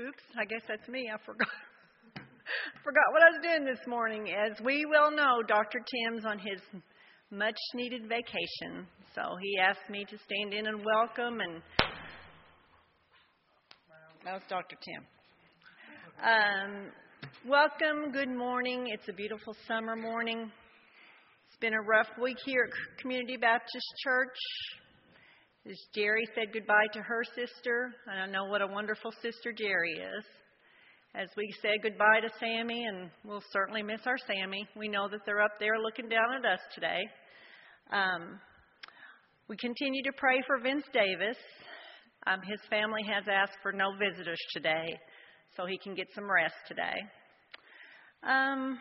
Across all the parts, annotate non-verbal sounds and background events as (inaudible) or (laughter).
Oops, I guess that's me. I forgot. (laughs) forgot what I was doing this morning. As we well know, Dr. Tim's on his much needed vacation. So he asked me to stand in and welcome and that was Dr. Tim. Um, welcome, good morning. It's a beautiful summer morning. It's been a rough week here at Community Baptist Church. As Jerry said goodbye to her sister, and I know what a wonderful sister Jerry is. As we say goodbye to Sammy, and we'll certainly miss our Sammy, we know that they're up there looking down at us today. Um, we continue to pray for Vince Davis. Um, his family has asked for no visitors today, so he can get some rest today. Um,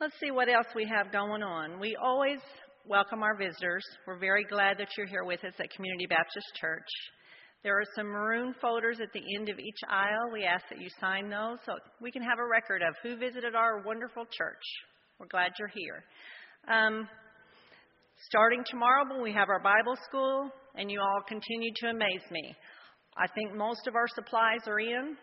let's see what else we have going on. We always welcome our visitors. We're very glad that you're here with us at Community Baptist Church. There are some maroon folders at the end of each aisle. We ask that you sign those so we can have a record of who visited our wonderful church. We're glad you're here. Um, starting tomorrow, when we have our Bible school, and you all continue to amaze me. I think most of our supplies are in.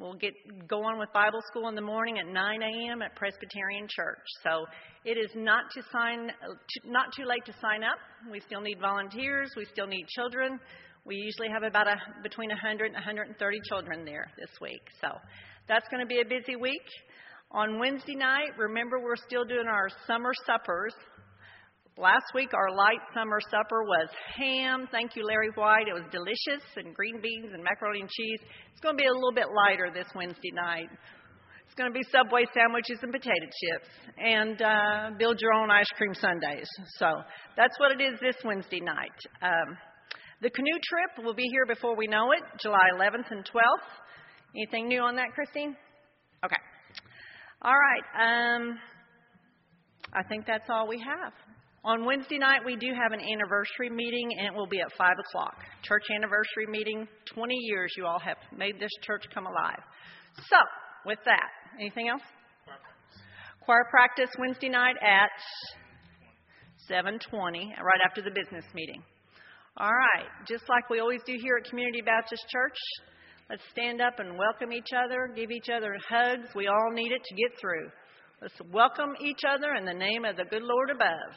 We'll get go on with Bible school in the morning at 9 a.m. at Presbyterian Church. So it is not to sign, uh, not too late to sign up. We still need volunteers. We still need children. We usually have about a, between 100 and 130 children there this week. So that's going to be a busy week. On Wednesday night, remember we're still doing our summer suppers. Last week, our light summer supper was ham. Thank you, Larry White. It was delicious, and green beans and macaroni and cheese. It's going to be a little bit lighter this Wednesday night. It's going to be Subway sandwiches and potato chips, and uh, build your own ice cream sundaes. So that's what it is this Wednesday night. Um, the canoe trip will be here before we know it, July 11th and 12th. Anything new on that, Christine? Okay. All right. Um, I think that's all we have. On Wednesday night, we do have an anniversary meeting, and it will be at 5 o'clock. Church anniversary meeting. 20 years you all have made this church come alive. So, with that, anything else? Choir practice Wednesday night at 7:20, right after the business meeting. All right, just like we always do here at Community Baptist Church, let's stand up and welcome each other, give each other hugs. We all need it to get through. Let's welcome each other in the name of the good Lord above.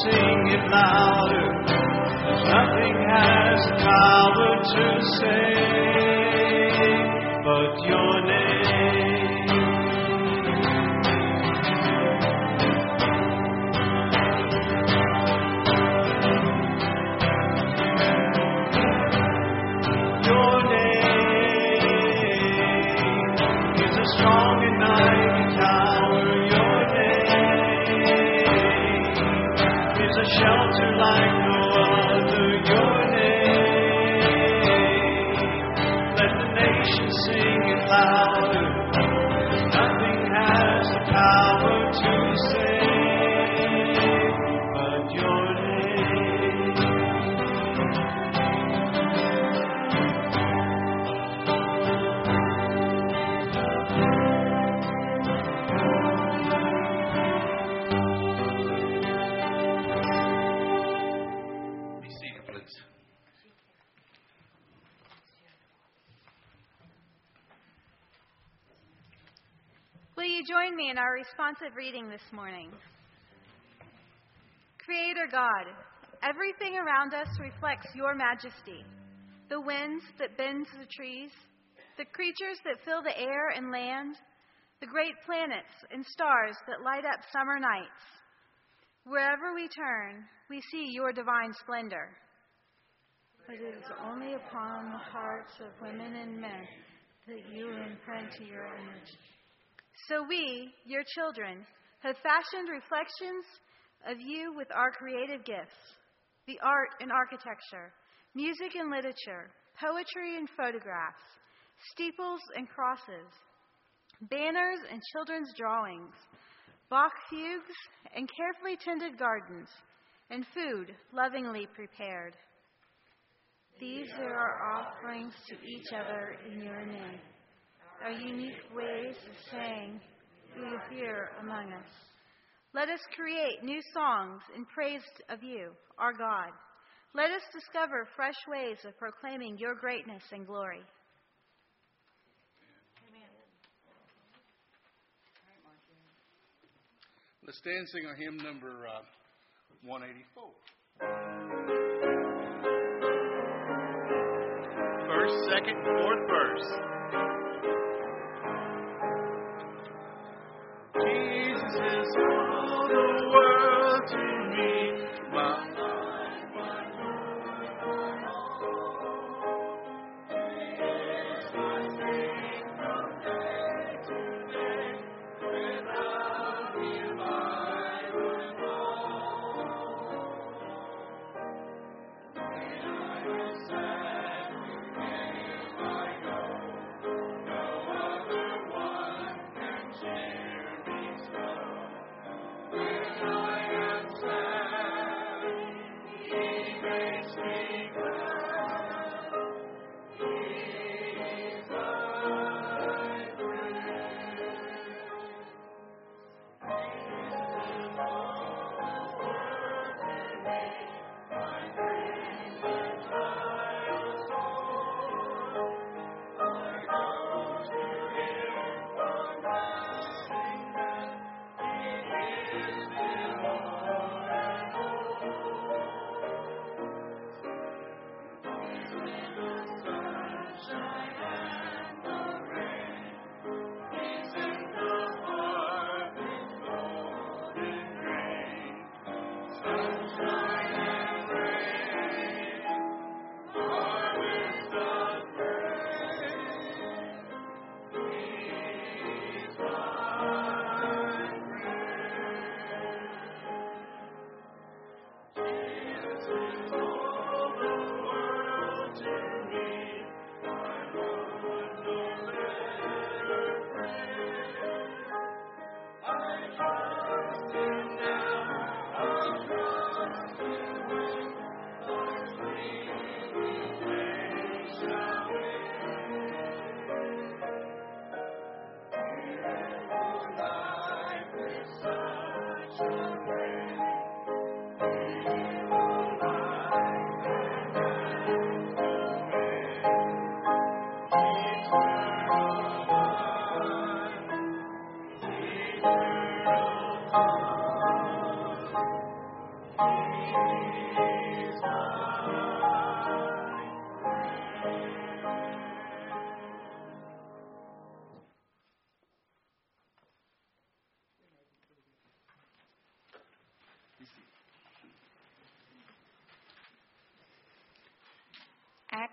Sing it louder. nothing has the power to save responsive reading this morning? Creator God, everything around us reflects your majesty. The winds that bend the trees, the creatures that fill the air and land, the great planets and stars that light up summer nights. Wherever we turn, we see your divine splendor. But it is only upon the hearts of women and men that you imprint your image. So we, your children, have fashioned reflections of you with our creative gifts the art and architecture, music and literature, poetry and photographs, steeples and crosses, banners and children's drawings, Bach fugues and carefully tended gardens, and food lovingly prepared. These are our offerings to each other in your name our unique ways of saying you here among us. Let us create new songs in praise of you, our God. Let us discover fresh ways of proclaiming your greatness and glory. Let's stand and sing our hymn number uh, 184. First, second, fourth verse. Is all the world to me. My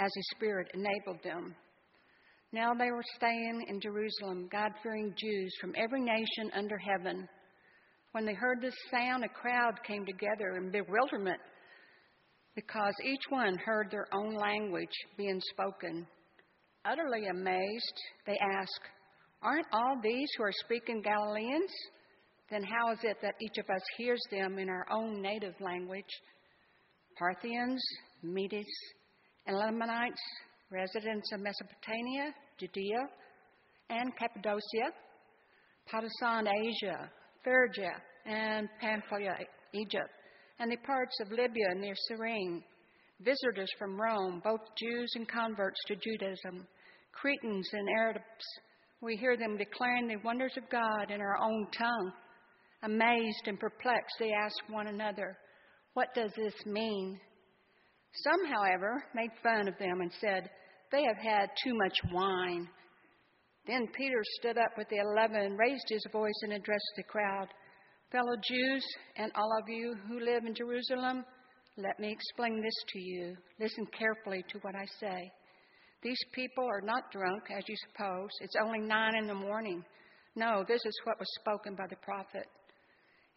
as the Spirit enabled them. Now they were staying in Jerusalem, God fearing Jews from every nation under heaven. When they heard this sound, a crowd came together in bewilderment because each one heard their own language being spoken. Utterly amazed, they asked, Aren't all these who are speaking Galileans? Then how is it that each of us hears them in our own native language? Parthians, Medes, Elamites, residents of Mesopotamia, Judea, and Cappadocia, Pontus Asia, Phrygia, and Pamphylia, Egypt, and the parts of Libya near Cyrene, visitors from Rome, both Jews and converts to Judaism, Cretans and Arabs. We hear them declaring the wonders of God in our own tongue. Amazed and perplexed, they ask one another, What does this mean? Some, however, made fun of them and said, They have had too much wine. Then Peter stood up with the eleven, raised his voice, and addressed the crowd Fellow Jews, and all of you who live in Jerusalem, let me explain this to you. Listen carefully to what I say. These people are not drunk, as you suppose. It's only nine in the morning. No, this is what was spoken by the prophet.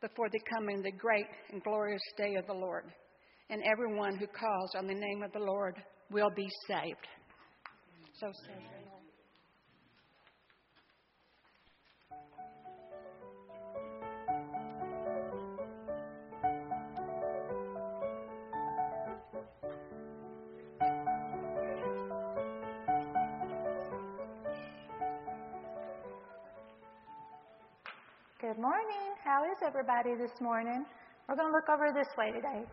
before the coming the great and glorious day of the Lord. And everyone who calls on the name of the Lord will be saved. So Lord. Good morning. How is everybody this morning? We're going to look over this way today.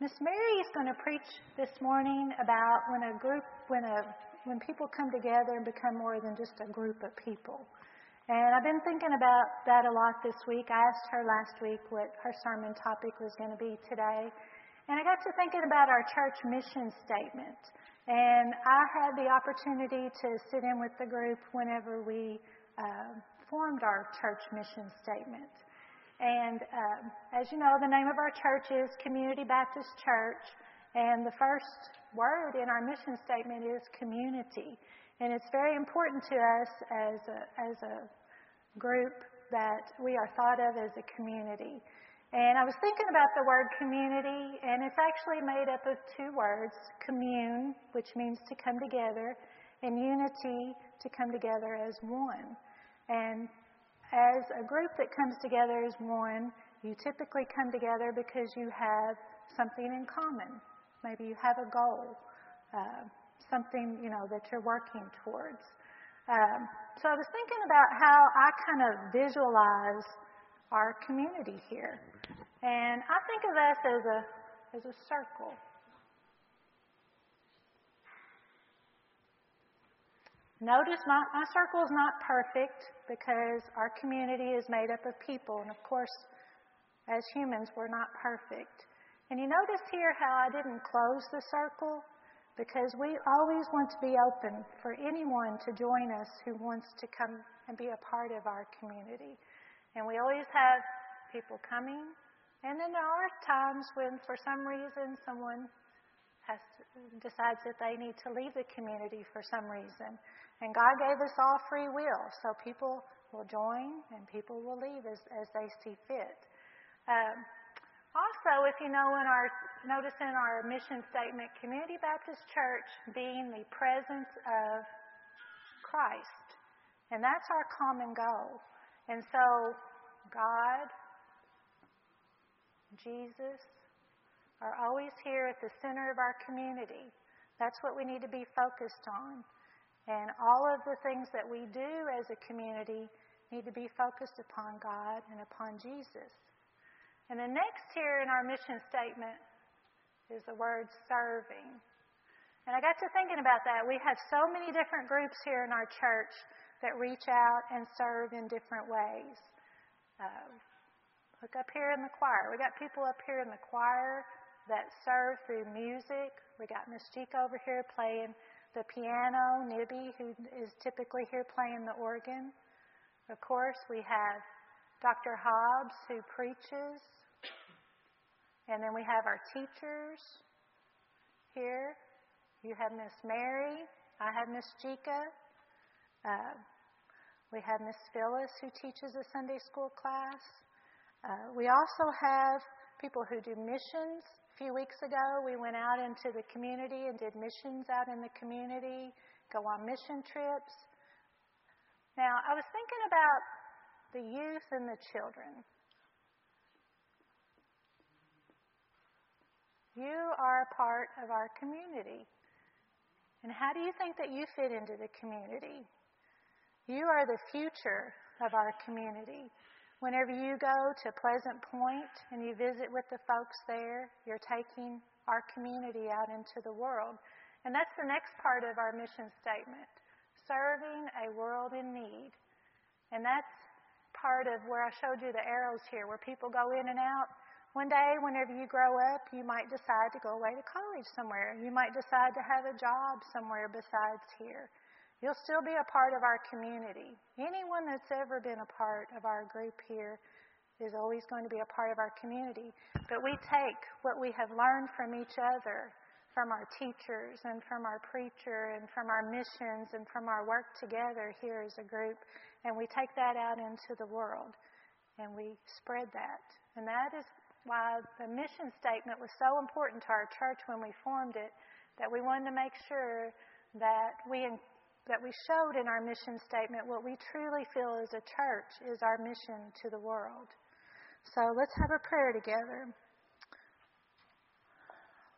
Miss Mary is going to preach this morning about when a group, when a, when people come together and become more than just a group of people. And I've been thinking about that a lot this week. I asked her last week what her sermon topic was going to be today. And I got to thinking about our church mission statement. And I had the opportunity to sit in with the group whenever we uh, formed our church mission statement. And uh, as you know, the name of our church is Community Baptist Church. And the first word in our mission statement is community. And it's very important to us as a, as a group that we are thought of as a community. And I was thinking about the word community, and it's actually made up of two words commune, which means to come together, and unity, to come together as one. And as a group that comes together as one, you typically come together because you have something in common. Maybe you have a goal, uh, something you know that you're working towards. Um, so I was thinking about how I kind of visualize our community here. And I think of us as a, as a circle. Notice my, my circle is not perfect because our community is made up of people. And of course, as humans, we're not perfect. And you notice here how I didn't close the circle? Because we always want to be open for anyone to join us who wants to come and be a part of our community. And we always have people coming. And then there are times when, for some reason, someone has decides that they need to leave the community for some reason. And God gave us all free will, so people will join and people will leave as, as they see fit. Um, Also, if you know in our notice in our mission statement, Community Baptist Church being the presence of Christ. And that's our common goal. And so God, Jesus are always here at the center of our community. That's what we need to be focused on. And all of the things that we do as a community need to be focused upon God and upon Jesus. And the next here in our mission statement is the word serving. And I got to thinking about that. We have so many different groups here in our church that reach out and serve in different ways. Uh, look up here in the choir. We got people up here in the choir that serve through music. We got Miss Chica over here playing the piano, Nibby, who is typically here playing the organ. Of course, we have Dr. Hobbs, who preaches. And then we have our teachers here. You have Miss Mary. I have Miss Chica. Uh, we have Miss Phyllis, who teaches a Sunday school class. Uh, we also have people who do missions. Few weeks ago, we went out into the community and did missions out in the community, go on mission trips. Now, I was thinking about the youth and the children. You are a part of our community. And how do you think that you fit into the community? You are the future of our community. Whenever you go to Pleasant Point and you visit with the folks there, you're taking our community out into the world. And that's the next part of our mission statement serving a world in need. And that's part of where I showed you the arrows here, where people go in and out. One day, whenever you grow up, you might decide to go away to college somewhere. You might decide to have a job somewhere besides here. You'll still be a part of our community. Anyone that's ever been a part of our group here is always going to be a part of our community. But we take what we have learned from each other, from our teachers and from our preacher and from our missions and from our work together here as a group, and we take that out into the world and we spread that. And that is why the mission statement was so important to our church when we formed it, that we wanted to make sure that we that we showed in our mission statement what we truly feel as a church is our mission to the world. So let's have a prayer together.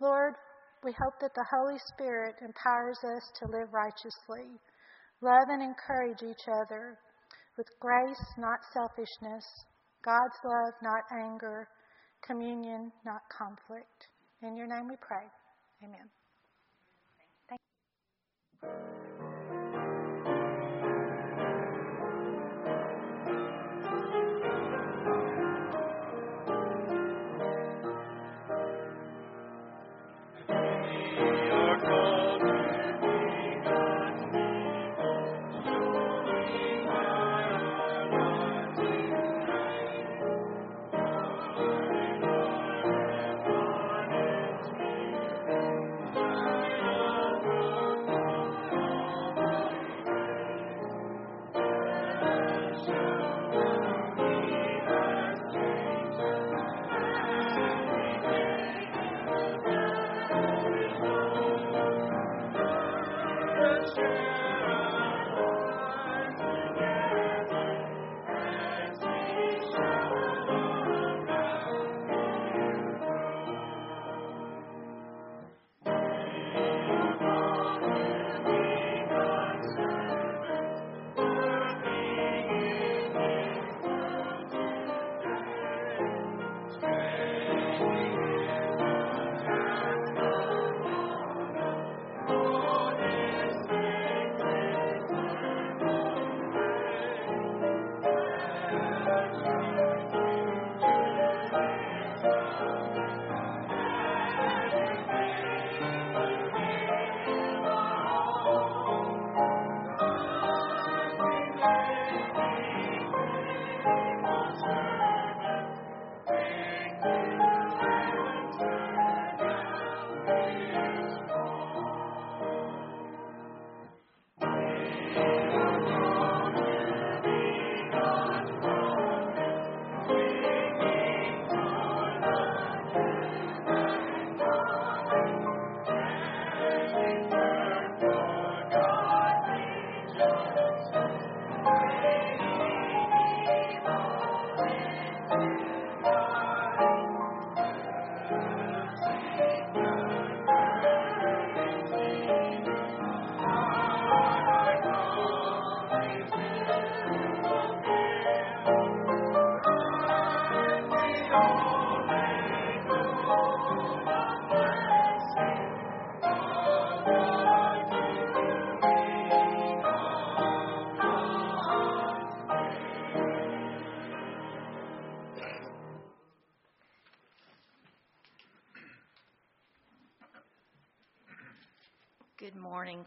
Lord, we hope that the Holy Spirit empowers us to live righteously, love and encourage each other with grace, not selfishness, God's love, not anger, communion, not conflict. In your name we pray. Amen. Thank you.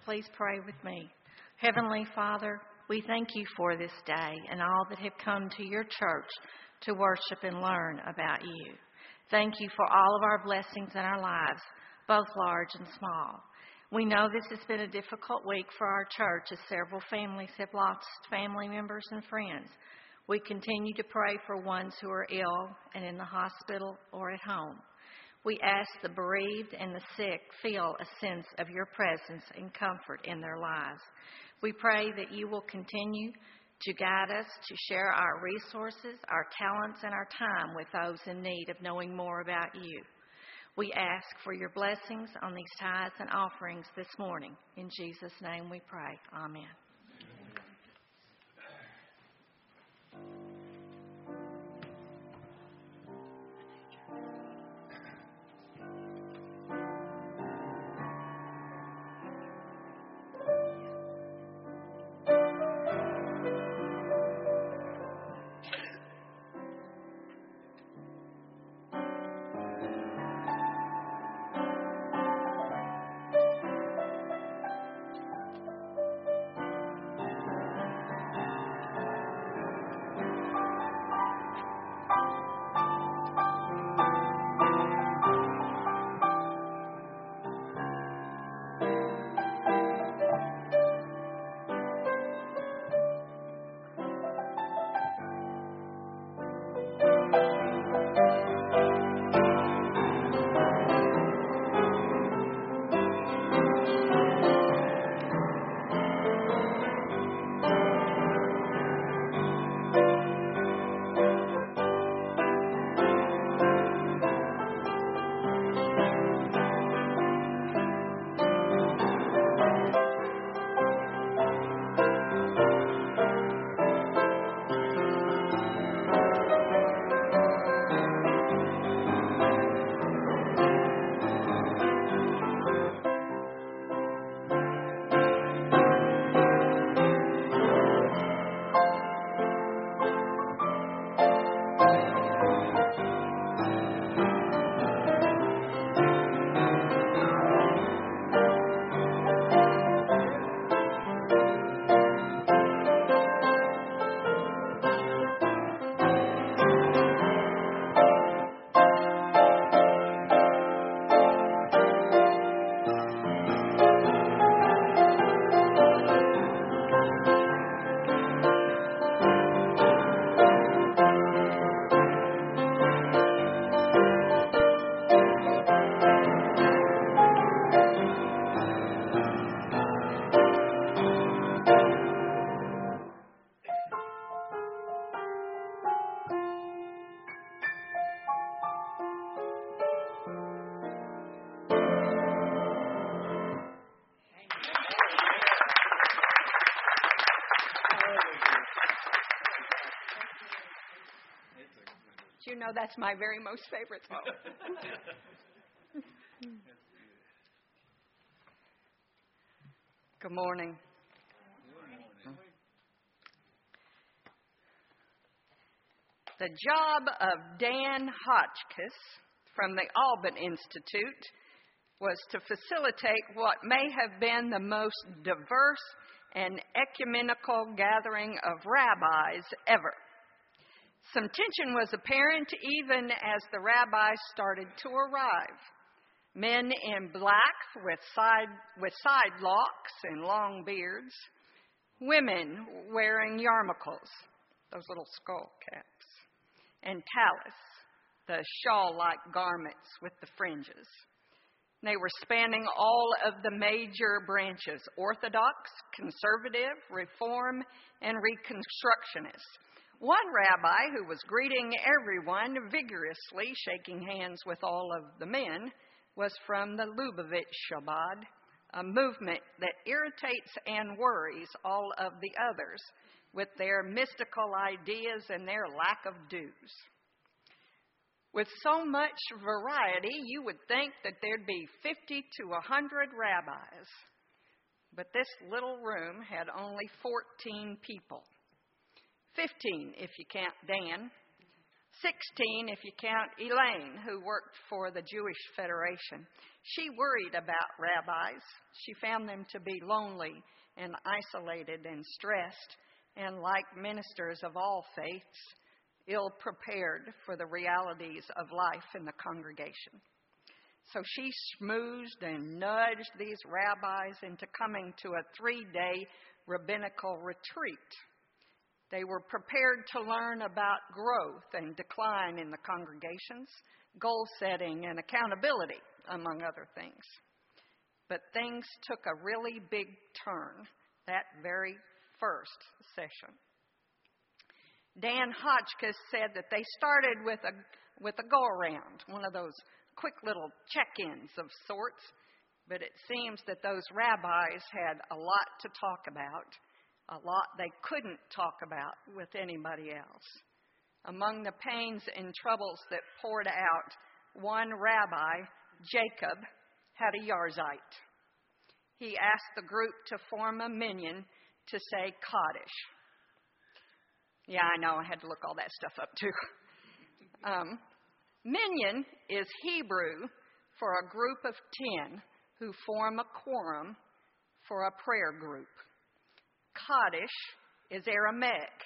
Please pray with me. Heavenly Father, we thank you for this day and all that have come to your church to worship and learn about you. Thank you for all of our blessings in our lives, both large and small. We know this has been a difficult week for our church as several families have lost family members and friends. We continue to pray for ones who are ill and in the hospital or at home. We ask the bereaved and the sick feel a sense of your presence and comfort in their lives. We pray that you will continue to guide us to share our resources, our talents, and our time with those in need of knowing more about you. We ask for your blessings on these tithes and offerings this morning. In Jesus' name we pray. Amen. That's my very most favorite song. (laughs) Good morning. The job of Dan Hotchkiss from the Alban Institute was to facilitate what may have been the most diverse and ecumenical gathering of rabbis ever. Some tension was apparent even as the rabbis started to arrive. Men in black with side, with side locks and long beards, women wearing yarmulkes, those little skull caps, and tallis, the shawl like garments with the fringes. They were spanning all of the major branches Orthodox, Conservative, Reform, and Reconstructionist one rabbi who was greeting everyone vigorously, shaking hands with all of the men, was from the Lubavitch Chabad, a movement that irritates and worries all of the others with their mystical ideas and their lack of dues. With so much variety, you would think that there'd be 50 to 100 rabbis. But this little room had only 14 people. 15 if you count Dan. 16 if you count Elaine, who worked for the Jewish Federation. She worried about rabbis. She found them to be lonely and isolated and stressed, and like ministers of all faiths, ill prepared for the realities of life in the congregation. So she schmoozed and nudged these rabbis into coming to a three day rabbinical retreat. They were prepared to learn about growth and decline in the congregations, goal setting, and accountability, among other things. But things took a really big turn that very first session. Dan Hotchkiss said that they started with a, with a go around, one of those quick little check ins of sorts, but it seems that those rabbis had a lot to talk about, a lot they couldn't talk about with anybody else. Among the pains and troubles that poured out, one rabbi, Jacob, had a Yahrzeit. He asked the group to form a minyan to say Kaddish. Yeah, I know, I had to look all that stuff up too. (laughs) Um, Minyan is Hebrew for a group of ten who form a quorum for a prayer group. Kaddish is Aramaic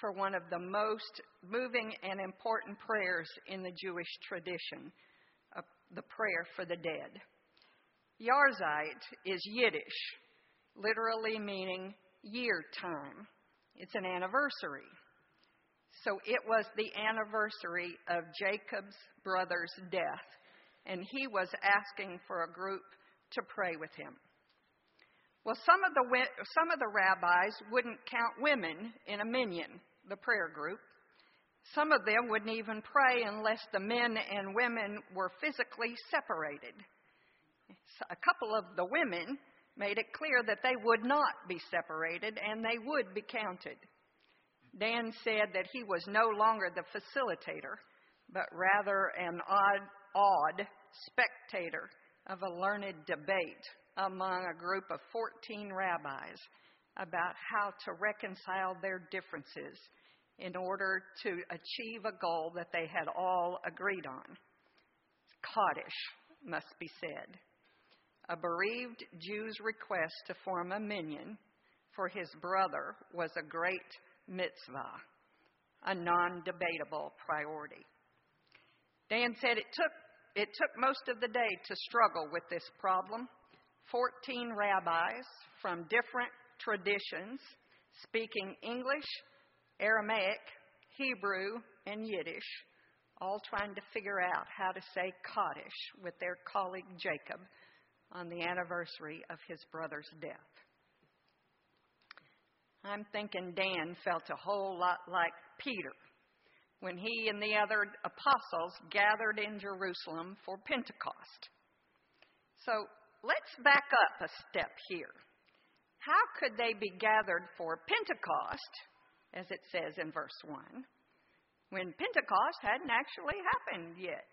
for one of the most moving and important prayers in the Jewish tradition, uh, the prayer for the dead. Yarzeit is Yiddish, literally meaning year time. It's an anniversary. So it was the anniversary of Jacob's brother's death, and he was asking for a group to pray with him. Well, some of the, some of the rabbis wouldn't count women in a minyan, the prayer group. Some of them wouldn't even pray unless the men and women were physically separated. A couple of the women made it clear that they would not be separated and they would be counted. Dan said that he was no longer the facilitator, but rather an odd, odd spectator of a learned debate among a group of 14 rabbis about how to reconcile their differences in order to achieve a goal that they had all agreed on. Kaddish must be said. A bereaved Jew's request to form a minyan for his brother was a great mitzvah, a non debatable priority. Dan said it took, it took most of the day to struggle with this problem. 14 rabbis from different traditions speaking English, Aramaic, Hebrew, and Yiddish, all trying to figure out how to say Kaddish with their colleague Jacob on the anniversary of his brother's death. I'm thinking Dan felt a whole lot like Peter when he and the other apostles gathered in Jerusalem for Pentecost. So let's back up a step here. How could they be gathered for Pentecost, as it says in verse 1, when Pentecost hadn't actually happened yet?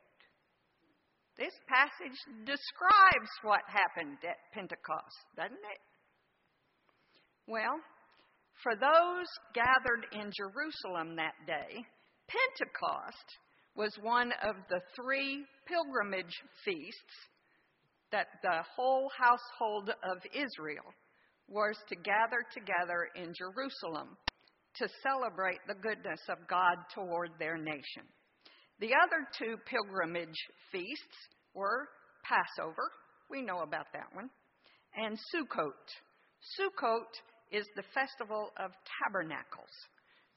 This passage describes what happened at Pentecost, doesn't it? Well, for those gathered in Jerusalem that day, Pentecost was one of the three pilgrimage feasts that the whole household of Israel was to gather together in Jerusalem to celebrate the goodness of God toward their nation. The other two pilgrimage feasts were Passover, we know about that one, and Sukkot. Sukkot is the Festival of Tabernacles.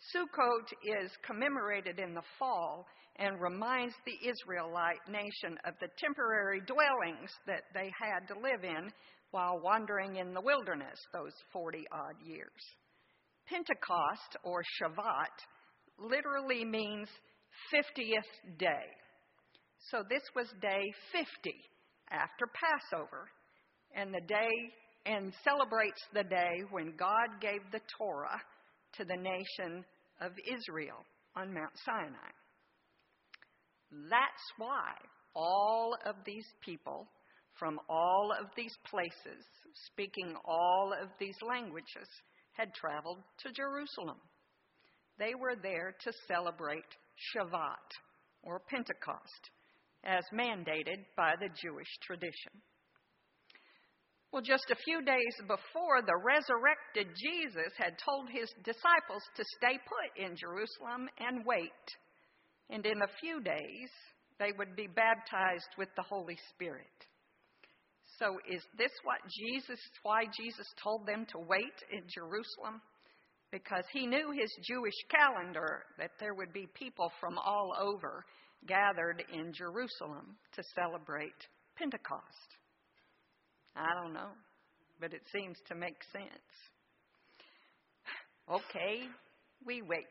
Sukkot is commemorated in the fall and reminds the Israelite nation of the temporary dwellings that they had to live in while wandering in the wilderness those 40 odd years. Pentecost, or Shavuot, literally means 50th day. So this was day 50 after Passover, and the day and celebrates the day when God gave the Torah to the nation of Israel on Mount Sinai. That's why all of these people from all of these places, speaking all of these languages, had traveled to Jerusalem. They were there to celebrate Shavuot, or Pentecost, as mandated by the Jewish tradition. Well, just a few days before, the resurrected Jesus had told his disciples to stay put in Jerusalem and wait. And in a few days, they would be baptized with the Holy Spirit. So, is this what Jesus, why Jesus told them to wait in Jerusalem? Because he knew his Jewish calendar that there would be people from all over gathered in Jerusalem to celebrate Pentecost. I don't know, but it seems to make sense. Okay, we wait.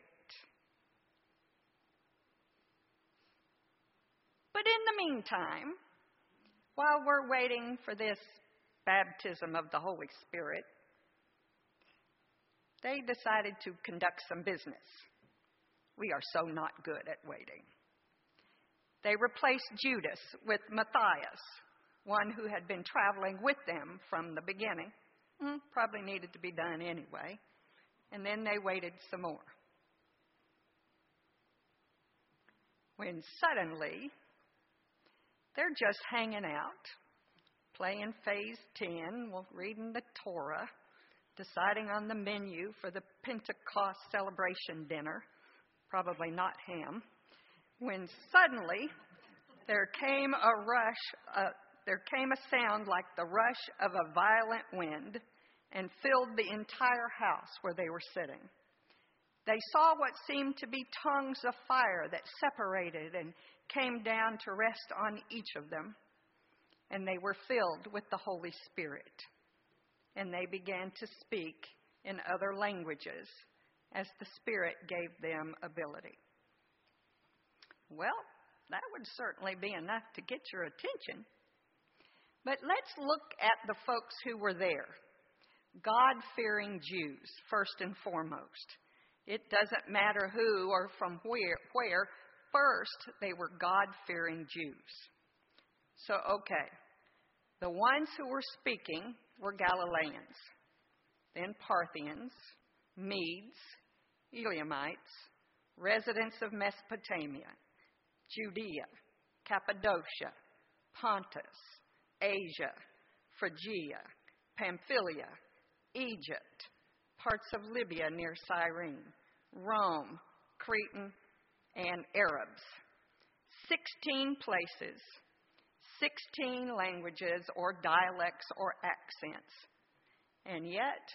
But in the meantime, while we're waiting for this baptism of the Holy Spirit, they decided to conduct some business. We are so not good at waiting. They replaced Judas with Matthias, one who had been traveling with them from the beginning. Mm, probably needed to be done anyway. And then they waited some more. When suddenly, they're just hanging out, playing phase 10, well, reading the Torah, deciding on the menu for the Pentecost celebration dinner, probably not ham, when suddenly there came a rush, there came a sound like the rush of a violent wind and filled the entire house where they were sitting. They saw what seemed to be tongues of fire that separated and came down to rest on each of them, and they were filled with the Holy Spirit. And they began to speak in other languages as the Spirit gave them ability. Well, that would certainly be enough to get your attention. But let's look at the folks who were there God fearing Jews, first and foremost. It doesn't matter who or from where, where first they were God fearing Jews. So, okay, the ones who were speaking were Galileans, then Parthians, Medes, Elamites, residents of Mesopotamia, Judea, Cappadocia, Pontus, Asia, Phrygia, Pamphylia, Egypt, parts of Libya near Cyrene, Rome, Cretan, and Arabs. 16 places, 16 languages or dialects or accents. And yet,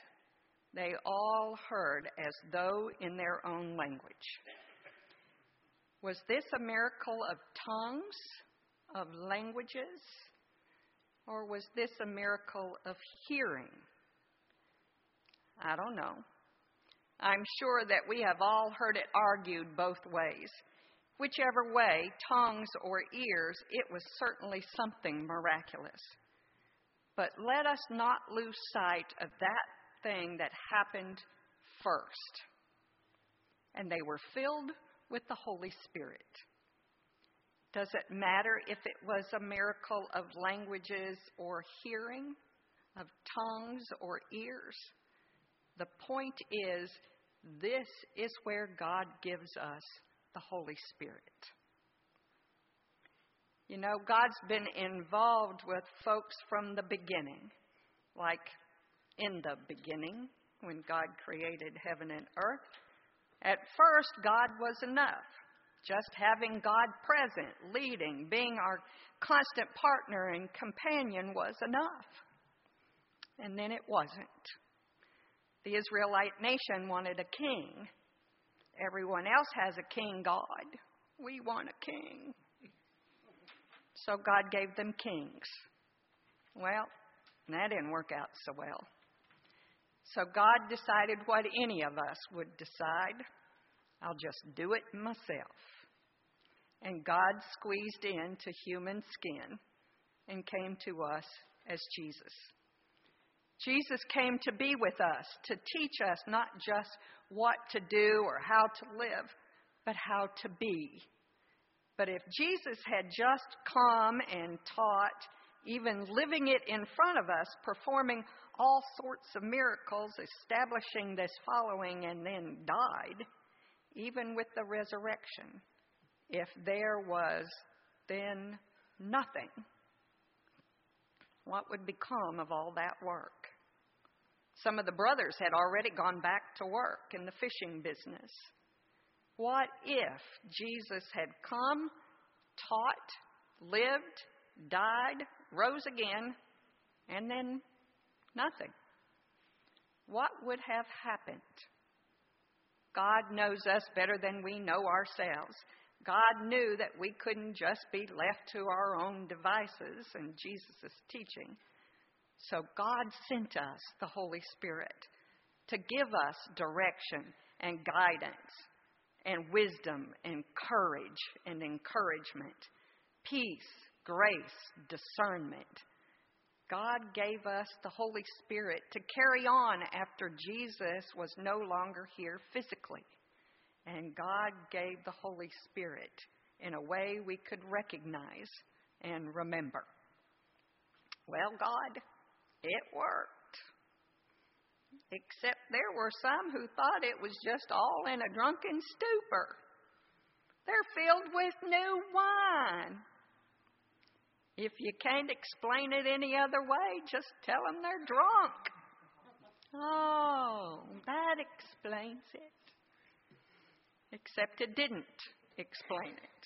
they all heard as though in their own language. Was this a miracle of tongues, of languages, or was this a miracle of hearing? I don't know. I'm sure that we have all heard it argued both ways. Whichever way, tongues or ears, it was certainly something miraculous. But let us not lose sight of that thing that happened first. And they were filled with the Holy Spirit. Does it matter if it was a miracle of languages or hearing, of tongues or ears? The point is, this is where God gives us the Holy Spirit. You know, God's been involved with folks from the beginning, like in the beginning, when God created heaven and earth. At first, God was enough. Just having God present, leading, being our constant partner and companion was enough. And then it wasn't. The Israelite nation wanted a king. Everyone else has a king God. We want a king. So God gave them kings. Well, that didn't work out so well. So God decided what any of us would decide. I'll just do it myself. And God squeezed into human skin and came to us as Jesus. Jesus came to be with us, to teach us not just what to do or how to live, but how to be. But if Jesus had just come and taught, even living it in front of us, performing all sorts of miracles, establishing this following, and then died, even with the resurrection, if there was then nothing, what would become of all that work? Some of the brothers had already gone back to work in the fishing business. What if Jesus had come, taught, lived, died, rose again, and then nothing? What would have happened? God knows us better than we know ourselves. God knew that we couldn't just be left to our own devices and Jesus' teaching. So God sent us the Holy Spirit to give us direction and guidance and wisdom and courage and encouragement, peace, grace, discernment. God gave us the Holy Spirit to carry on after Jesus was no longer here physically. And God gave the Holy Spirit in a way we could recognize and remember. Well, God, it worked. Except there were some who thought it was just all in a drunken stupor. They're filled with new wine. If you can't explain it any other way, just tell them they're drunk. Oh, that explains it. Except it didn't explain it.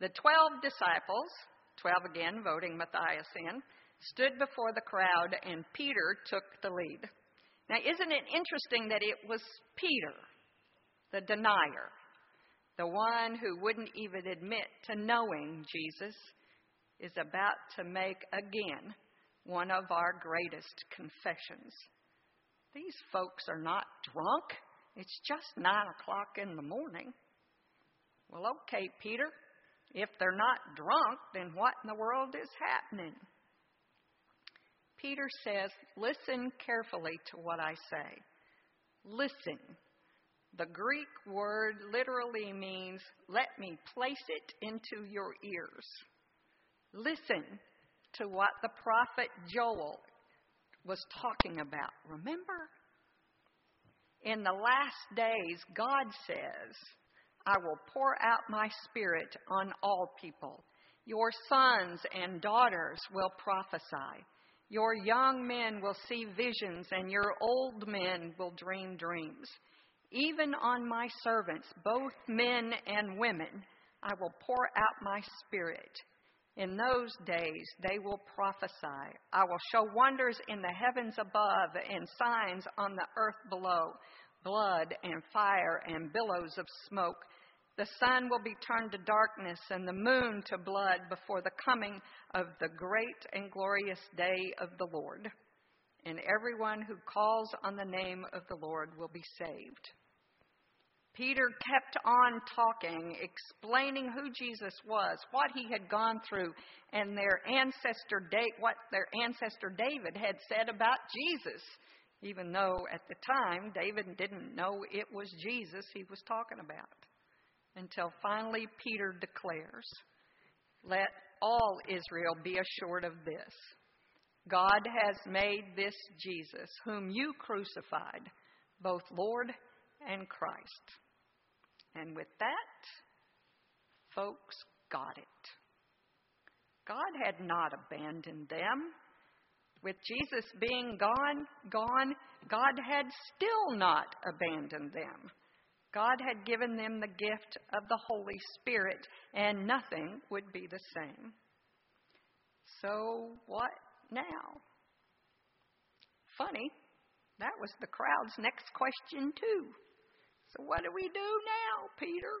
The twelve disciples, twelve again, voting Matthias in, stood before the crowd, and Peter took the lead. Now, isn't it interesting that it was Peter, the denier, the one who wouldn't even admit to knowing Jesus, is about to make again one of our greatest confessions. These folks are not drunk. It's just nine o'clock in the morning. Well, okay, Peter, if they're not drunk, then what in the world is happening? Peter says, Listen carefully to what I say. Listen. The Greek word literally means, Let me place it into your ears. Listen to what the prophet Joel was talking about. Remember? In the last days, God says, I will pour out my spirit on all people. Your sons and daughters will prophesy. Your young men will see visions, and your old men will dream dreams. Even on my servants, both men and women, I will pour out my spirit. In those days they will prophesy. I will show wonders in the heavens above and signs on the earth below blood and fire and billows of smoke. The sun will be turned to darkness and the moon to blood before the coming of the great and glorious day of the Lord. And everyone who calls on the name of the Lord will be saved. Peter kept on talking, explaining who Jesus was, what he had gone through, and their ancestor what their ancestor David had said about Jesus, even though at the time David didn't know it was Jesus he was talking about until finally Peter declares, Let all Israel be assured of this God has made this Jesus, whom you crucified, both Lord and Christ. And with that, folks got it. God had not abandoned them. With Jesus being gone, gone, God had still not abandoned them. God had given them the gift of the Holy Spirit, and nothing would be the same. So, what now? Funny, that was the crowd's next question, too. So, what do we do now, Peter?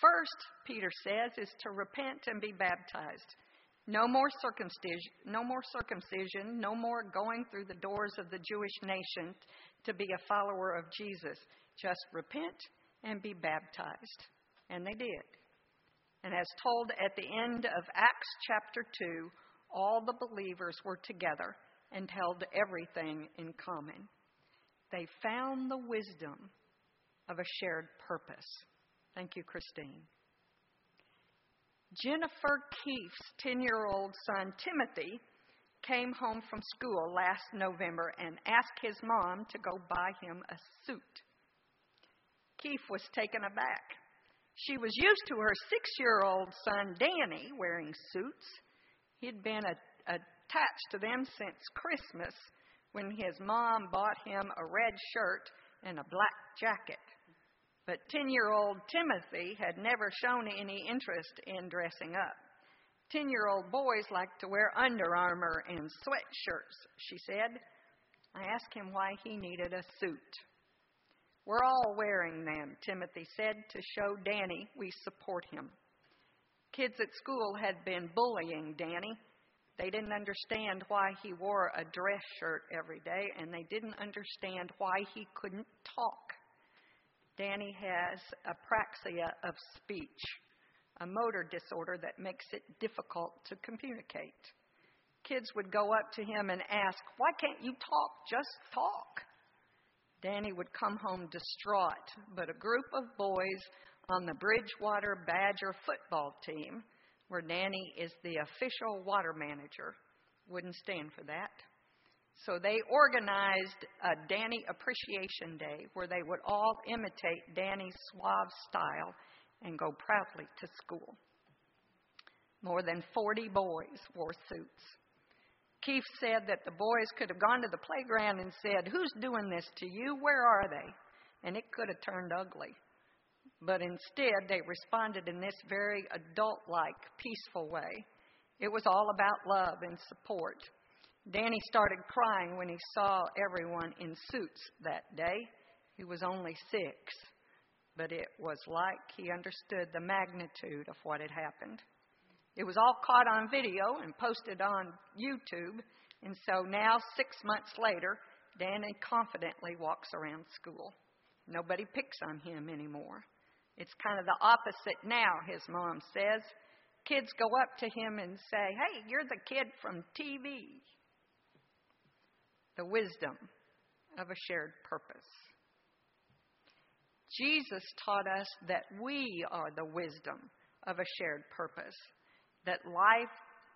First, Peter says, is to repent and be baptized. No more circumcision, no more circumcision, no more going through the doors of the Jewish nation to be a follower of Jesus. Just repent and be baptized. And they did. And as told at the end of Acts chapter 2, all the believers were together and held everything in common. They found the wisdom of a shared purpose. Thank you, Christine. Jennifer Keefe's 10 year old son, Timothy, came home from school last November and asked his mom to go buy him a suit. Keefe was taken aback. She was used to her six year old son, Danny, wearing suits. He'd been a, attached to them since Christmas when his mom bought him a red shirt and a black jacket. But 10 year old Timothy had never shown any interest in dressing up. 10 year old boys like to wear Under Armour and sweatshirts, she said. I asked him why he needed a suit. We're all wearing them, Timothy said, to show Danny we support him. Kids at school had been bullying Danny. They didn't understand why he wore a dress shirt every day, and they didn't understand why he couldn't talk. Danny has apraxia of speech, a motor disorder that makes it difficult to communicate. Kids would go up to him and ask, Why can't you talk? Just talk. Danny would come home distraught, but a group of boys on the Bridgewater Badger football team, where Danny is the official water manager, wouldn't stand for that. So they organized a Danny Appreciation Day where they would all imitate Danny's suave style and go proudly to school. More than 40 boys wore suits. Keefe said that the boys could have gone to the playground and said, Who's doing this to you? Where are they? And it could have turned ugly. But instead, they responded in this very adult like, peaceful way. It was all about love and support. Danny started crying when he saw everyone in suits that day. He was only six, but it was like he understood the magnitude of what had happened. It was all caught on video and posted on YouTube, and so now, six months later, Danny confidently walks around school. Nobody picks on him anymore. It's kind of the opposite now, his mom says. Kids go up to him and say, Hey, you're the kid from TV. The wisdom of a shared purpose. Jesus taught us that we are the wisdom of a shared purpose that life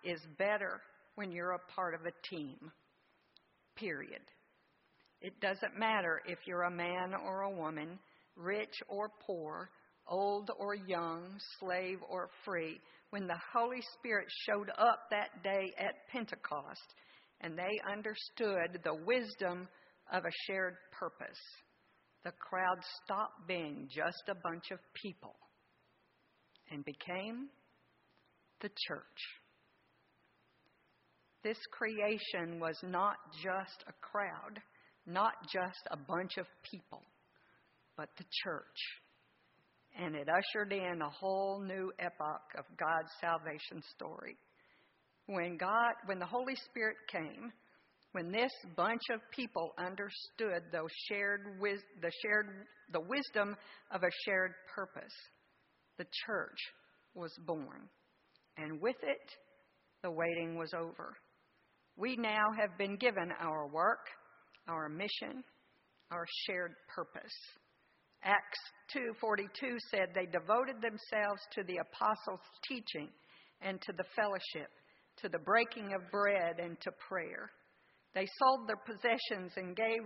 is better when you're a part of a team. Period. It doesn't matter if you're a man or a woman, rich or poor, old or young, slave or free. When the Holy Spirit showed up that day at Pentecost and they understood the wisdom of a shared purpose, the crowd stopped being just a bunch of people and became the church. This creation was not just a crowd, not just a bunch of people, but the church. And it ushered in a whole new epoch of God's salvation story. When God, when the Holy Spirit came, when this bunch of people understood those shared the shared the wisdom of a shared purpose, the church was born and with it, the waiting was over. We now have been given our work, our mission, our shared purpose. Acts 2:42 said they devoted themselves to the apostles' teaching and to the fellowship, to the breaking of bread and to prayer. They sold their possessions and gave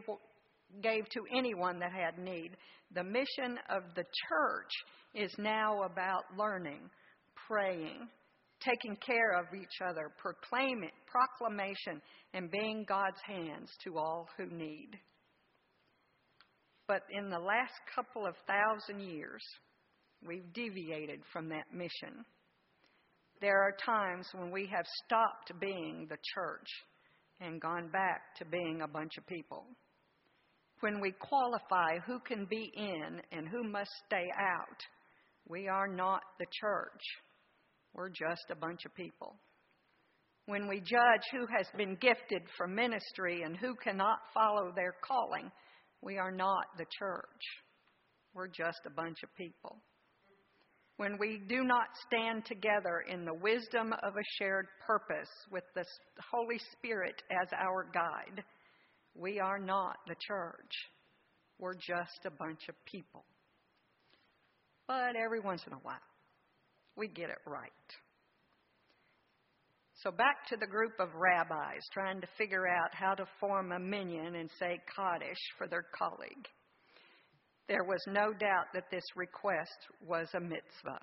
gave to anyone that had need. The mission of the church is now about learning, praying, taking care of each other, proclaiming, proclamation, and being God's hands to all who need. But in the last couple of thousand years, we've deviated from that mission. There are times when we have stopped being the church and gone back to being a bunch of people. When we qualify who can be in and who must stay out, we are not the church. We're just a bunch of people. When we judge who has been gifted for ministry and who cannot follow their calling, we are not the church. We're just a bunch of people. When we do not stand together in the wisdom of a shared purpose with the Holy Spirit as our guide, we are not the church. We're just a bunch of people. But every once in a while, we get it right. So, back to the group of rabbis trying to figure out how to form a minyan and say Kaddish for their colleague. There was no doubt that this request was a mitzvah,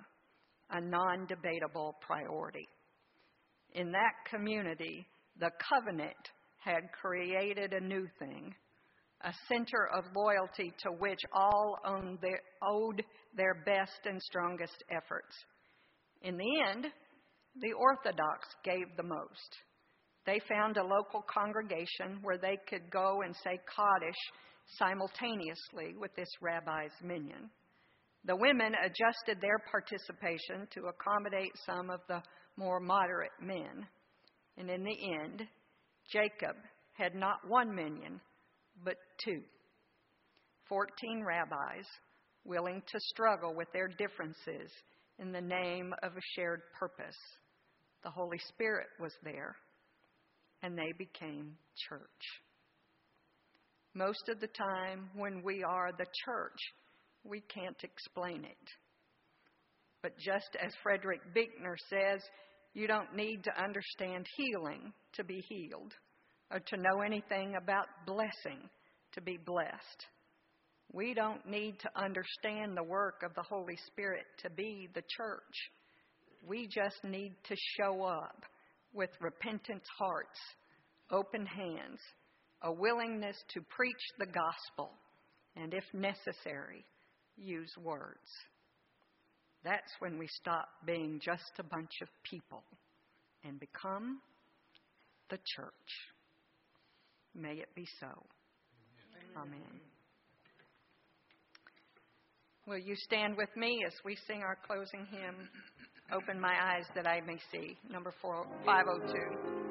a non debatable priority. In that community, the covenant had created a new thing, a center of loyalty to which all owed their best and strongest efforts. In the end, the Orthodox gave the most. They found a local congregation where they could go and say Kaddish simultaneously with this rabbi's minyan. The women adjusted their participation to accommodate some of the more moderate men. And in the end, Jacob had not one minyan, but two. Fourteen rabbis willing to struggle with their differences in the name of a shared purpose. The Holy Spirit was there, and they became church. Most of the time, when we are the church, we can't explain it. But just as Frederick Buechner says, you don't need to understand healing to be healed, or to know anything about blessing to be blessed. We don't need to understand the work of the Holy Spirit to be the church. We just need to show up with repentant hearts, open hands, a willingness to preach the gospel, and if necessary, use words. That's when we stop being just a bunch of people and become the church. May it be so. Amen. Will you stand with me as we sing our closing hymn, Open My Eyes That I May See, number four, 502.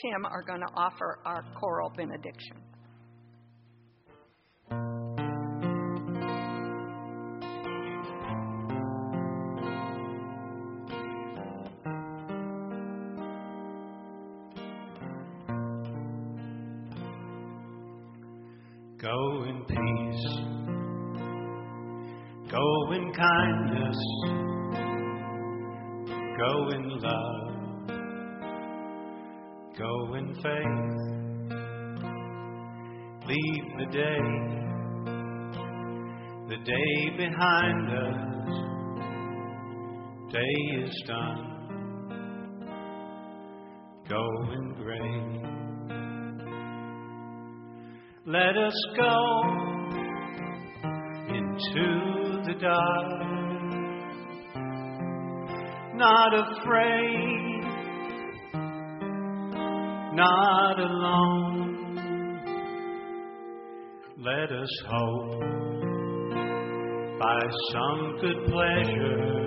Tim are going to offer our choral benediction. Go in peace. Go in kindness. Go in love. Go in faith. Leave the day, the day behind us. Day is done. Go in grace. Let us go into the dark, not afraid not alone. Let us hope by some good pleasure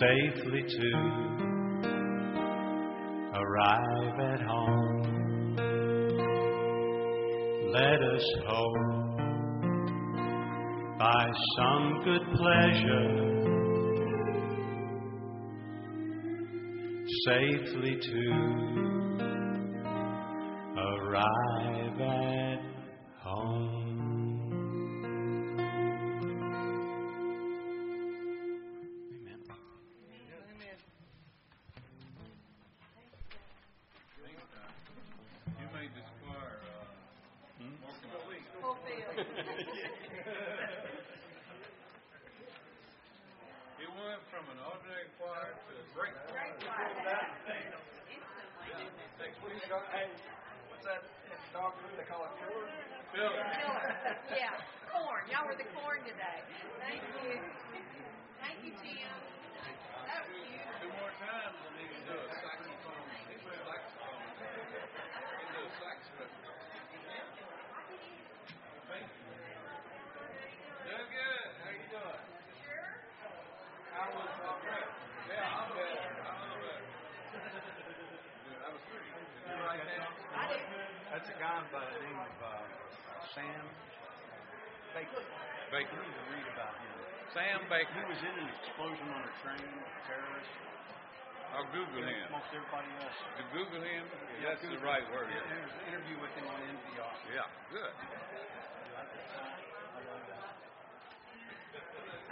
safely to arrive at home. Let us hope by some good pleasure safely to arrive at Bill. Yeah, corn. Y'all were the corn today. Thank you. Thank you, Tim. That more times and he can do a saxophone. Can do a saxophone. He do a saxophone. Thank you. Doing good. How you doing? Sure. How was my trip? Yeah, I'm better. I'm better. Good. That was three. Did you write that? I did. That's a guy by the name of uh, Sam Baker. Baker. You need to read about him. Sam Baker. He was in an explosion on a train, terrorist. I'll Google him. Most everybody else. To Google him, that's the right word. Yeah, there was an interview with him on NPR. Yeah, good.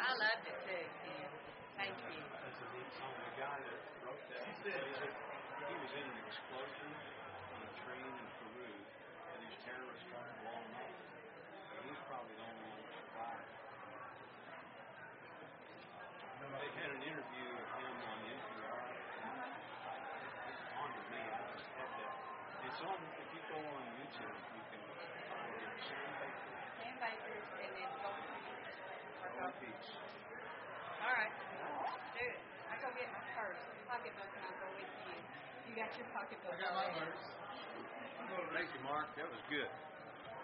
I loved it too, Tim. Thank you. That's a neat song. The guy that wrote that says that he was in an explosion on a train in Peru, and these terrorists tried to blow him up. And he's probably the only one survived. They had an interview with him on NPR. It's on to me. I just had that. It's on. If you go on YouTube, you can find it. Sam Baker, Sam Baker's and then Golden Peach. Or Gold Golden- Peach. All right. Do it. I go get my purse, pocketbook, and I'll go with you. You got your pocketbook. I got my purse. Thank you, Mark. That was good.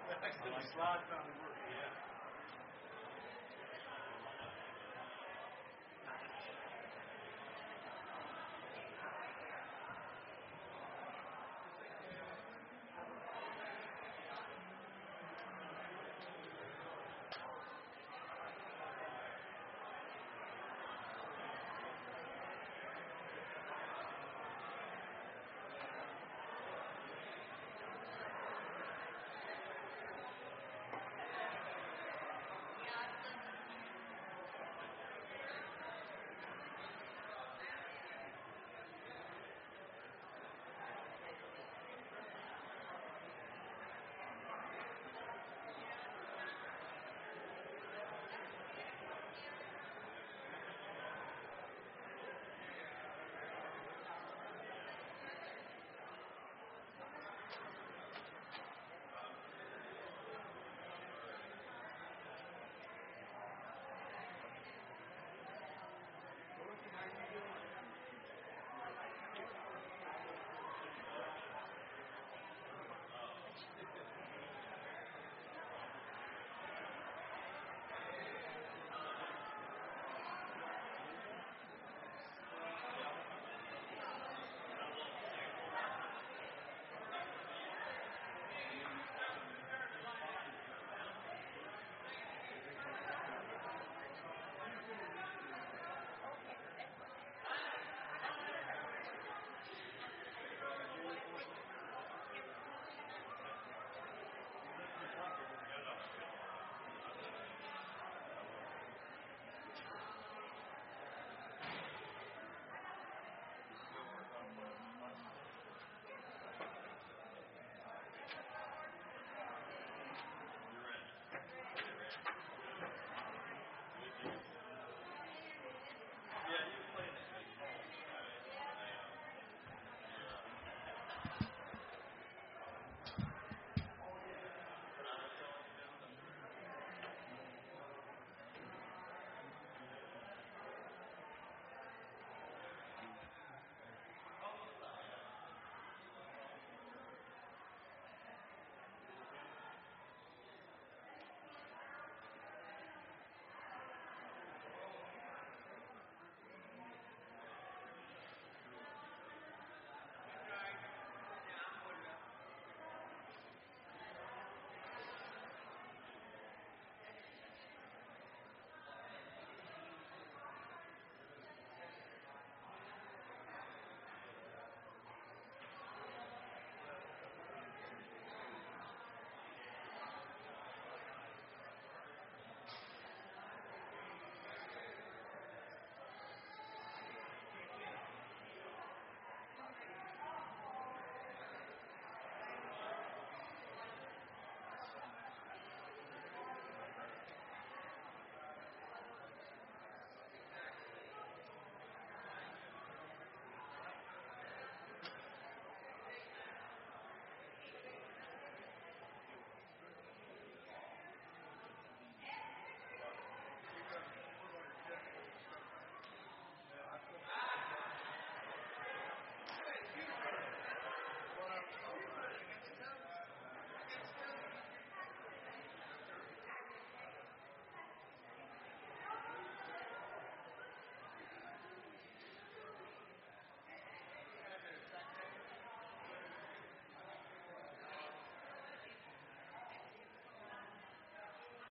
Slide found work. Yeah.